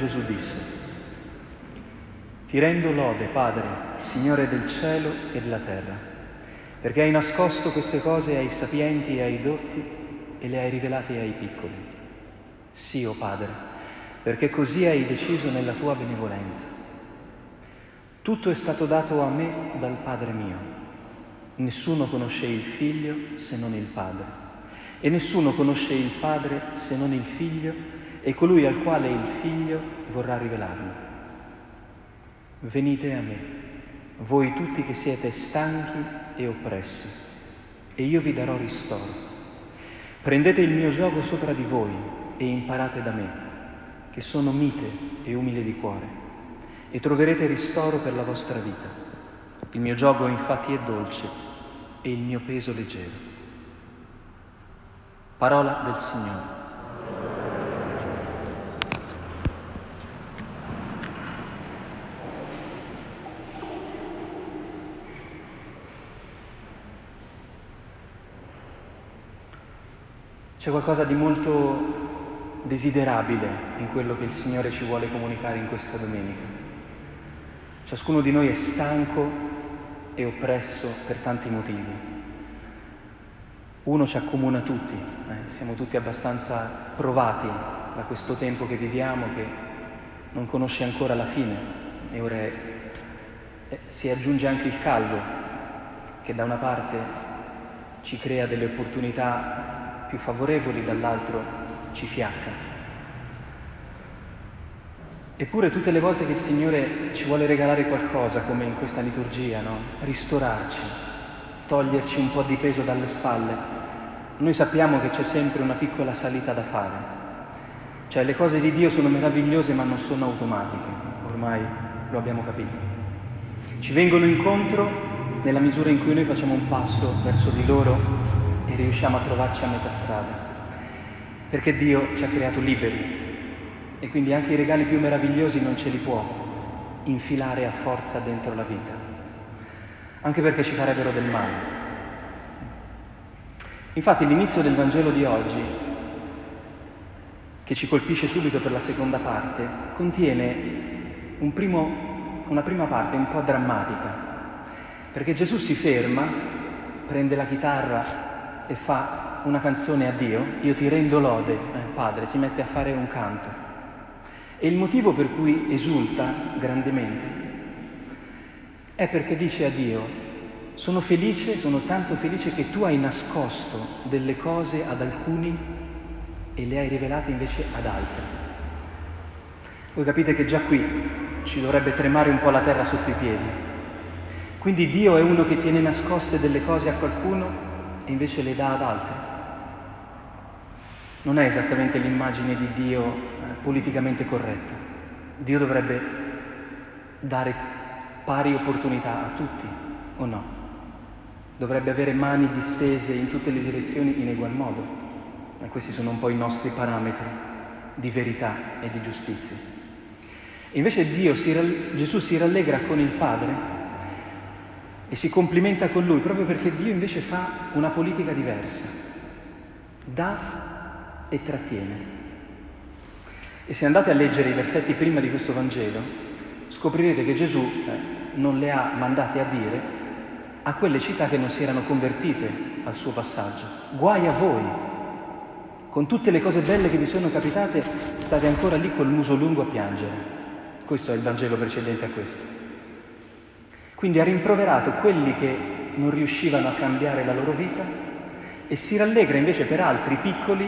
Gesù disse, Ti rendo lode, Padre, Signore del cielo e della terra, perché hai nascosto queste cose ai sapienti e ai dotti e le hai rivelate ai piccoli. Sì, o oh Padre, perché così hai deciso nella tua benevolenza. Tutto è stato dato a me dal Padre mio. Nessuno conosce il Figlio se non il Padre. E nessuno conosce il Padre se non il Figlio e colui al quale il Figlio vorrà rivelarlo. Venite a me, voi tutti che siete stanchi e oppressi, e io vi darò ristoro. Prendete il mio gioco sopra di voi e imparate da me, che sono mite e umile di cuore, e troverete ristoro per la vostra vita. Il mio gioco infatti è dolce e il mio peso leggero. Parola del Signore. C'è qualcosa di molto desiderabile in quello che il Signore ci vuole comunicare in questa domenica. Ciascuno di noi è stanco e oppresso per tanti motivi. Uno ci accomuna tutti, eh, siamo tutti abbastanza provati da questo tempo che viviamo che non conosce ancora la fine e ora è, eh, si aggiunge anche il caldo che da una parte ci crea delle opportunità più favorevoli, dall'altro ci fiacca. Eppure tutte le volte che il Signore ci vuole regalare qualcosa, come in questa liturgia, no? ristorarci, toglierci un po' di peso dalle spalle, noi sappiamo che c'è sempre una piccola salita da fare. Cioè le cose di Dio sono meravigliose ma non sono automatiche, ormai lo abbiamo capito. Ci vengono incontro nella misura in cui noi facciamo un passo verso di loro e riusciamo a trovarci a metà strada. Perché Dio ci ha creato liberi e quindi anche i regali più meravigliosi non ce li può infilare a forza dentro la vita, anche perché ci farebbero del male. Infatti l'inizio del Vangelo di oggi, che ci colpisce subito per la seconda parte, contiene un primo, una prima parte un po' drammatica, perché Gesù si ferma, prende la chitarra e fa una canzone a Dio, io ti rendo lode, eh, Padre, si mette a fare un canto. E il motivo per cui esulta grandemente è perché dice a Dio, sono felice, sono tanto felice che tu hai nascosto delle cose ad alcuni e le hai rivelate invece ad altri. Voi capite che già qui ci dovrebbe tremare un po' la terra sotto i piedi. Quindi Dio è uno che tiene nascoste delle cose a qualcuno e invece le dà ad altri. Non è esattamente l'immagine di Dio eh, politicamente corretta. Dio dovrebbe dare pari opportunità a tutti, o no? Dovrebbe avere mani distese in tutte le direzioni in egual modo. E questi sono un po' i nostri parametri di verità e di giustizia. Invece si, Gesù si rallegra con il Padre e si complimenta con lui proprio perché Dio invece fa una politica diversa, dà e trattiene. E se andate a leggere i versetti prima di questo Vangelo, scoprirete che Gesù eh, non le ha mandate a dire a quelle città che non si erano convertite al suo passaggio. Guai a voi! Con tutte le cose belle che vi sono capitate, state ancora lì col muso lungo a piangere. Questo è il Vangelo precedente a questo. Quindi ha rimproverato quelli che non riuscivano a cambiare la loro vita e si rallegra invece per altri piccoli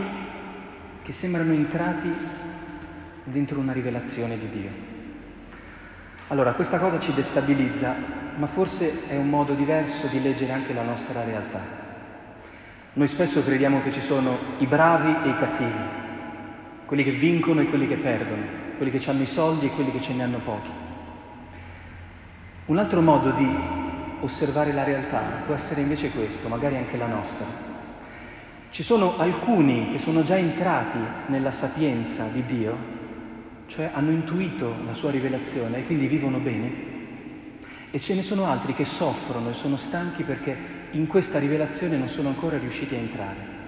che sembrano entrati dentro una rivelazione di Dio. Allora, questa cosa ci destabilizza, ma forse è un modo diverso di leggere anche la nostra realtà. Noi spesso crediamo che ci sono i bravi e i cattivi, quelli che vincono e quelli che perdono, quelli che hanno i soldi e quelli che ce ne hanno pochi. Un altro modo di osservare la realtà può essere invece questo, magari anche la nostra. Ci sono alcuni che sono già entrati nella sapienza di Dio, cioè hanno intuito la sua rivelazione e quindi vivono bene, e ce ne sono altri che soffrono e sono stanchi perché in questa rivelazione non sono ancora riusciti a entrare.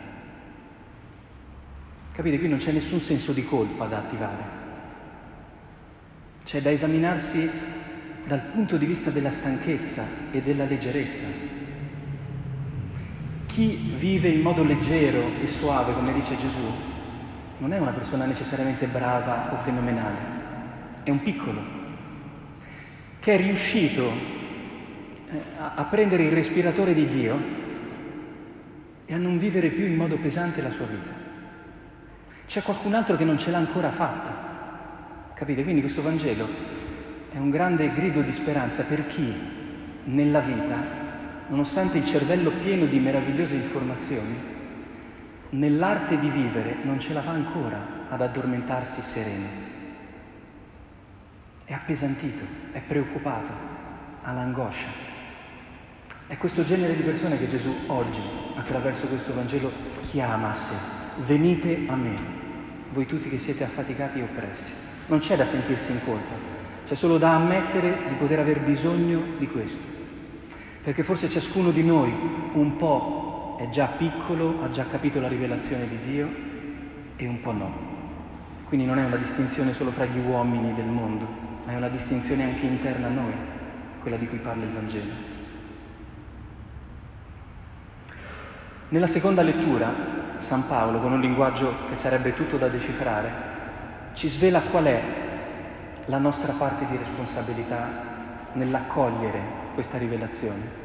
Capite? Qui non c'è nessun senso di colpa da attivare. C'è da esaminarsi dal punto di vista della stanchezza e della leggerezza. Chi vive in modo leggero e suave, come dice Gesù, non è una persona necessariamente brava o fenomenale, è un piccolo, che è riuscito eh, a prendere il respiratore di Dio e a non vivere più in modo pesante la sua vita. C'è qualcun altro che non ce l'ha ancora fatta. Capite? Quindi questo Vangelo è un grande grido di speranza per chi nella vita, nonostante il cervello pieno di meravigliose informazioni, nell'arte di vivere non ce la fa ancora ad addormentarsi sereno. È appesantito, è preoccupato, ha l'angoscia. È questo genere di persone che Gesù oggi, attraverso questo Vangelo, chiama a sé. Venite a me, voi tutti che siete affaticati e oppressi. Non c'è da sentirsi in colpa, c'è solo da ammettere di poter aver bisogno di questo. Perché forse ciascuno di noi un po' è già piccolo, ha già capito la rivelazione di Dio e un po' no. Quindi non è una distinzione solo fra gli uomini del mondo, ma è una distinzione anche interna a noi, quella di cui parla il Vangelo. Nella seconda lettura, San Paolo, con un linguaggio che sarebbe tutto da decifrare, ci svela qual è la nostra parte di responsabilità nell'accogliere questa rivelazione.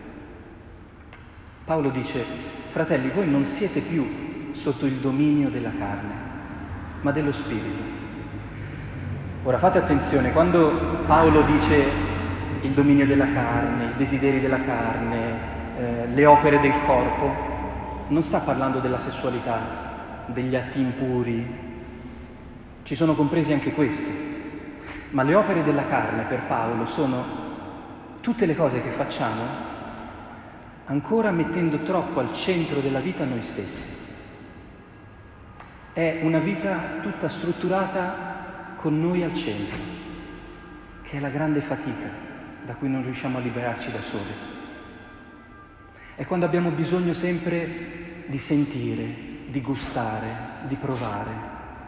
Paolo dice, fratelli, voi non siete più sotto il dominio della carne, ma dello Spirito. Ora fate attenzione, quando Paolo dice il dominio della carne, i desideri della carne, eh, le opere del corpo, non sta parlando della sessualità, degli atti impuri, ci sono compresi anche questi, ma le opere della carne per Paolo sono tutte le cose che facciamo ancora mettendo troppo al centro della vita noi stessi. È una vita tutta strutturata con noi al centro, che è la grande fatica da cui non riusciamo a liberarci da soli. È quando abbiamo bisogno sempre di sentire, di gustare, di provare,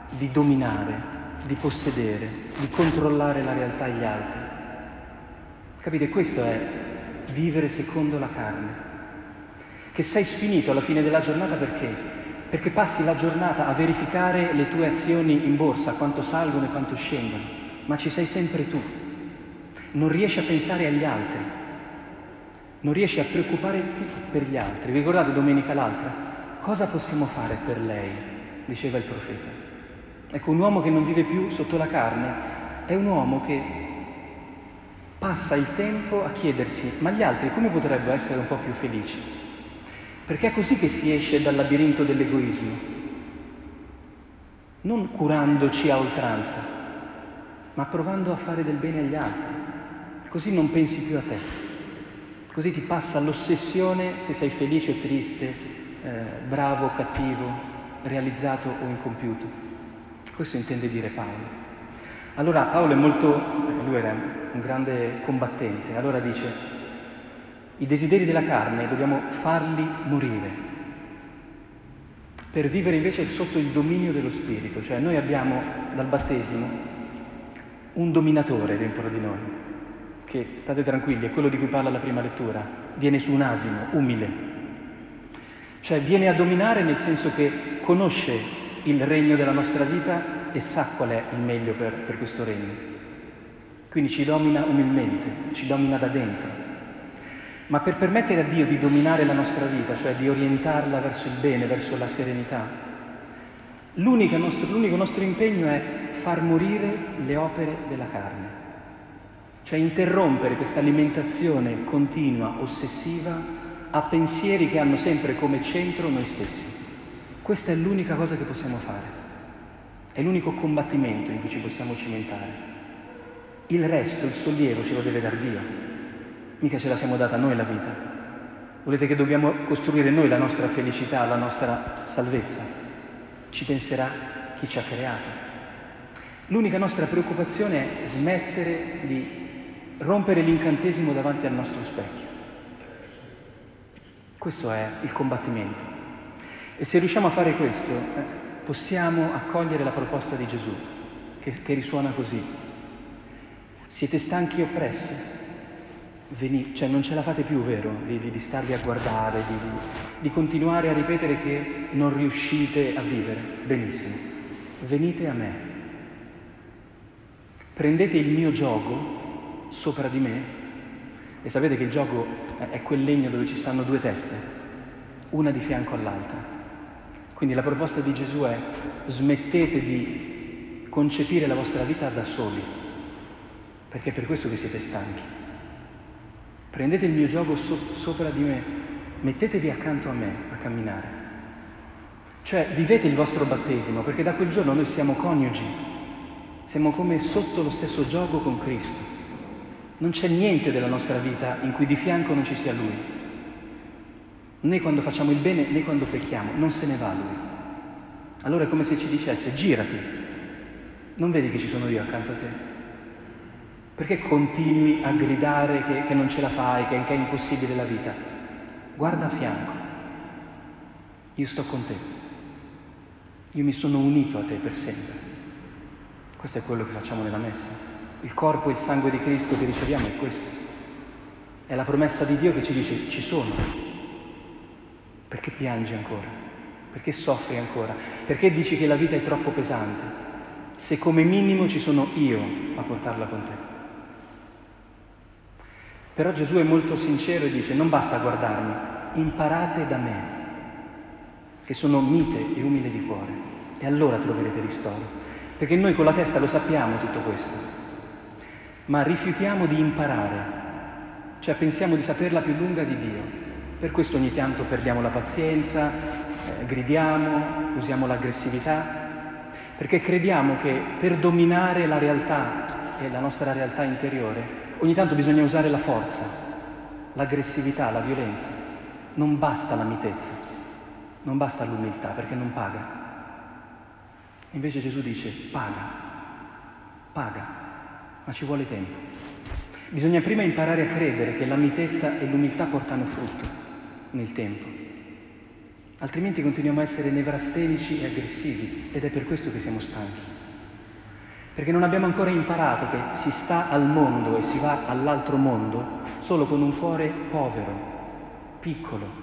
di dominare, di possedere, di controllare la realtà e gli altri. Capite? Questo è vivere secondo la carne. Che sei sfinito alla fine della giornata perché? Perché passi la giornata a verificare le tue azioni in borsa, quanto salgono e quanto scendono, ma ci sei sempre tu. Non riesci a pensare agli altri, non riesci a preoccuparti per gli altri. Vi ricordate domenica l'altra? Cosa possiamo fare per lei? diceva il profeta. Ecco, un uomo che non vive più sotto la carne è un uomo che passa il tempo a chiedersi, ma gli altri come potrebbero essere un po' più felici? Perché è così che si esce dal labirinto dell'egoismo, non curandoci a oltranza, ma provando a fare del bene agli altri. Così non pensi più a te. Così ti passa l'ossessione se sei felice o triste, eh, bravo o cattivo, realizzato o incompiuto. Questo intende dire Paolo. Allora Paolo è molto, lui era un grande combattente, allora dice, i desideri della carne dobbiamo farli morire per vivere invece sotto il dominio dello Spirito, cioè noi abbiamo dal battesimo un dominatore dentro di noi, che state tranquilli, è quello di cui parla la prima lettura, viene su un asino, umile. Cioè viene a dominare nel senso che conosce il regno della nostra vita e sa qual è il meglio per, per questo regno. Quindi ci domina umilmente, ci domina da dentro. Ma per permettere a Dio di dominare la nostra vita, cioè di orientarla verso il bene, verso la serenità, l'unico nostro, l'unico nostro impegno è far morire le opere della carne. Cioè interrompere questa alimentazione continua, ossessiva, a pensieri che hanno sempre come centro noi stessi. Questa è l'unica cosa che possiamo fare. È l'unico combattimento in cui ci possiamo cimentare. Il resto, il sollievo, ce lo deve dar Dio. Mica ce la siamo data noi la vita. Volete che dobbiamo costruire noi la nostra felicità, la nostra salvezza? Ci penserà chi ci ha creato. L'unica nostra preoccupazione è smettere di rompere l'incantesimo davanti al nostro specchio. Questo è il combattimento. E se riusciamo a fare questo, eh, possiamo accogliere la proposta di Gesù, che, che risuona così. Siete stanchi e oppressi? Venite, cioè non ce la fate più, vero, di, di, di starvi a guardare, di, di continuare a ripetere che non riuscite a vivere. Benissimo, venite a me. Prendete il mio gioco sopra di me e sapete che il gioco è quel legno dove ci stanno due teste, una di fianco all'altra. Quindi la proposta di Gesù è smettete di concepire la vostra vita da soli perché è per questo che siete stanchi. Prendete il mio gioco so- sopra di me, mettetevi accanto a me a camminare. Cioè vivete il vostro battesimo, perché da quel giorno noi siamo coniugi, siamo come sotto lo stesso gioco con Cristo. Non c'è niente della nostra vita in cui di fianco non ci sia Lui. Né quando facciamo il bene né quando pecchiamo, non se ne va Lui. Allora è come se ci dicesse girati, non vedi che ci sono io accanto a te? Perché continui a gridare che, che non ce la fai, che, che è impossibile la vita? Guarda a fianco. Io sto con te. Io mi sono unito a te per sempre. Questo è quello che facciamo nella messa. Il corpo e il sangue di Cristo che riceviamo è questo. È la promessa di Dio che ci dice ci sono. Perché piangi ancora? Perché soffri ancora? Perché dici che la vita è troppo pesante? Se come minimo ci sono io a portarla con te. Però Gesù è molto sincero e dice non basta guardarmi, imparate da me, che sono mite e umile di cuore, e allora troverete ristoro. Perché noi con la testa lo sappiamo tutto questo, ma rifiutiamo di imparare, cioè pensiamo di saperla più lunga di Dio. Per questo ogni tanto perdiamo la pazienza, eh, gridiamo, usiamo l'aggressività, perché crediamo che per dominare la realtà e la nostra realtà interiore Ogni tanto bisogna usare la forza, l'aggressività, la violenza. Non basta la mitezza, non basta l'umiltà perché non paga. Invece Gesù dice paga, paga, ma ci vuole tempo. Bisogna prima imparare a credere che la mitezza e l'umiltà portano frutto nel tempo. Altrimenti continuiamo a essere nevrastenici e aggressivi ed è per questo che siamo stanchi perché non abbiamo ancora imparato che si sta al mondo e si va all'altro mondo solo con un cuore povero, piccolo.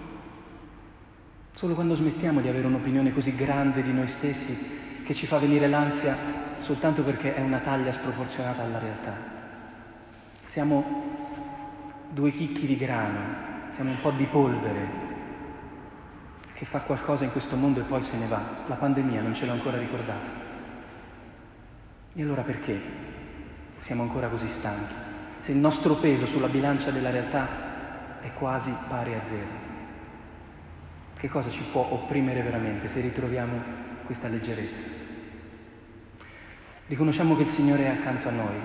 Solo quando smettiamo di avere un'opinione così grande di noi stessi che ci fa venire l'ansia soltanto perché è una taglia sproporzionata alla realtà. Siamo due chicchi di grano, siamo un po' di polvere che fa qualcosa in questo mondo e poi se ne va. La pandemia non ce l'ho ancora ricordato. E allora perché siamo ancora così stanchi? Se il nostro peso sulla bilancia della realtà è quasi pari a zero. Che cosa ci può opprimere veramente se ritroviamo questa leggerezza? Riconosciamo che il Signore è accanto a noi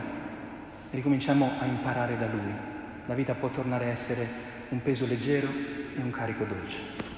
e ricominciamo a imparare da Lui. La vita può tornare a essere un peso leggero e un carico dolce.